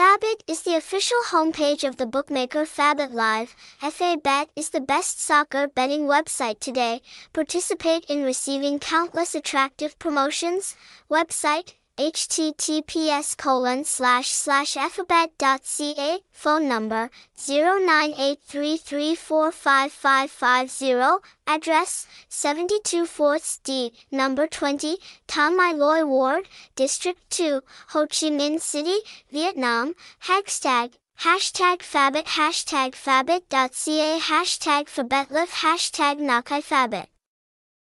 Fabet is the official homepage of the bookmaker Fabet Live. FA Bet is the best soccer betting website today. Participate in receiving countless attractive promotions. Website https colon slash slash alphabet.ca phone number 0983345550 address 72 4th D number 20 Tham My Loy Ward District 2 Ho Chi Minh City Vietnam. Hashtag Hashtag Fabet Hashtag Fabet.ca Hashtag Fabetlive Hashtag Nakai Fabet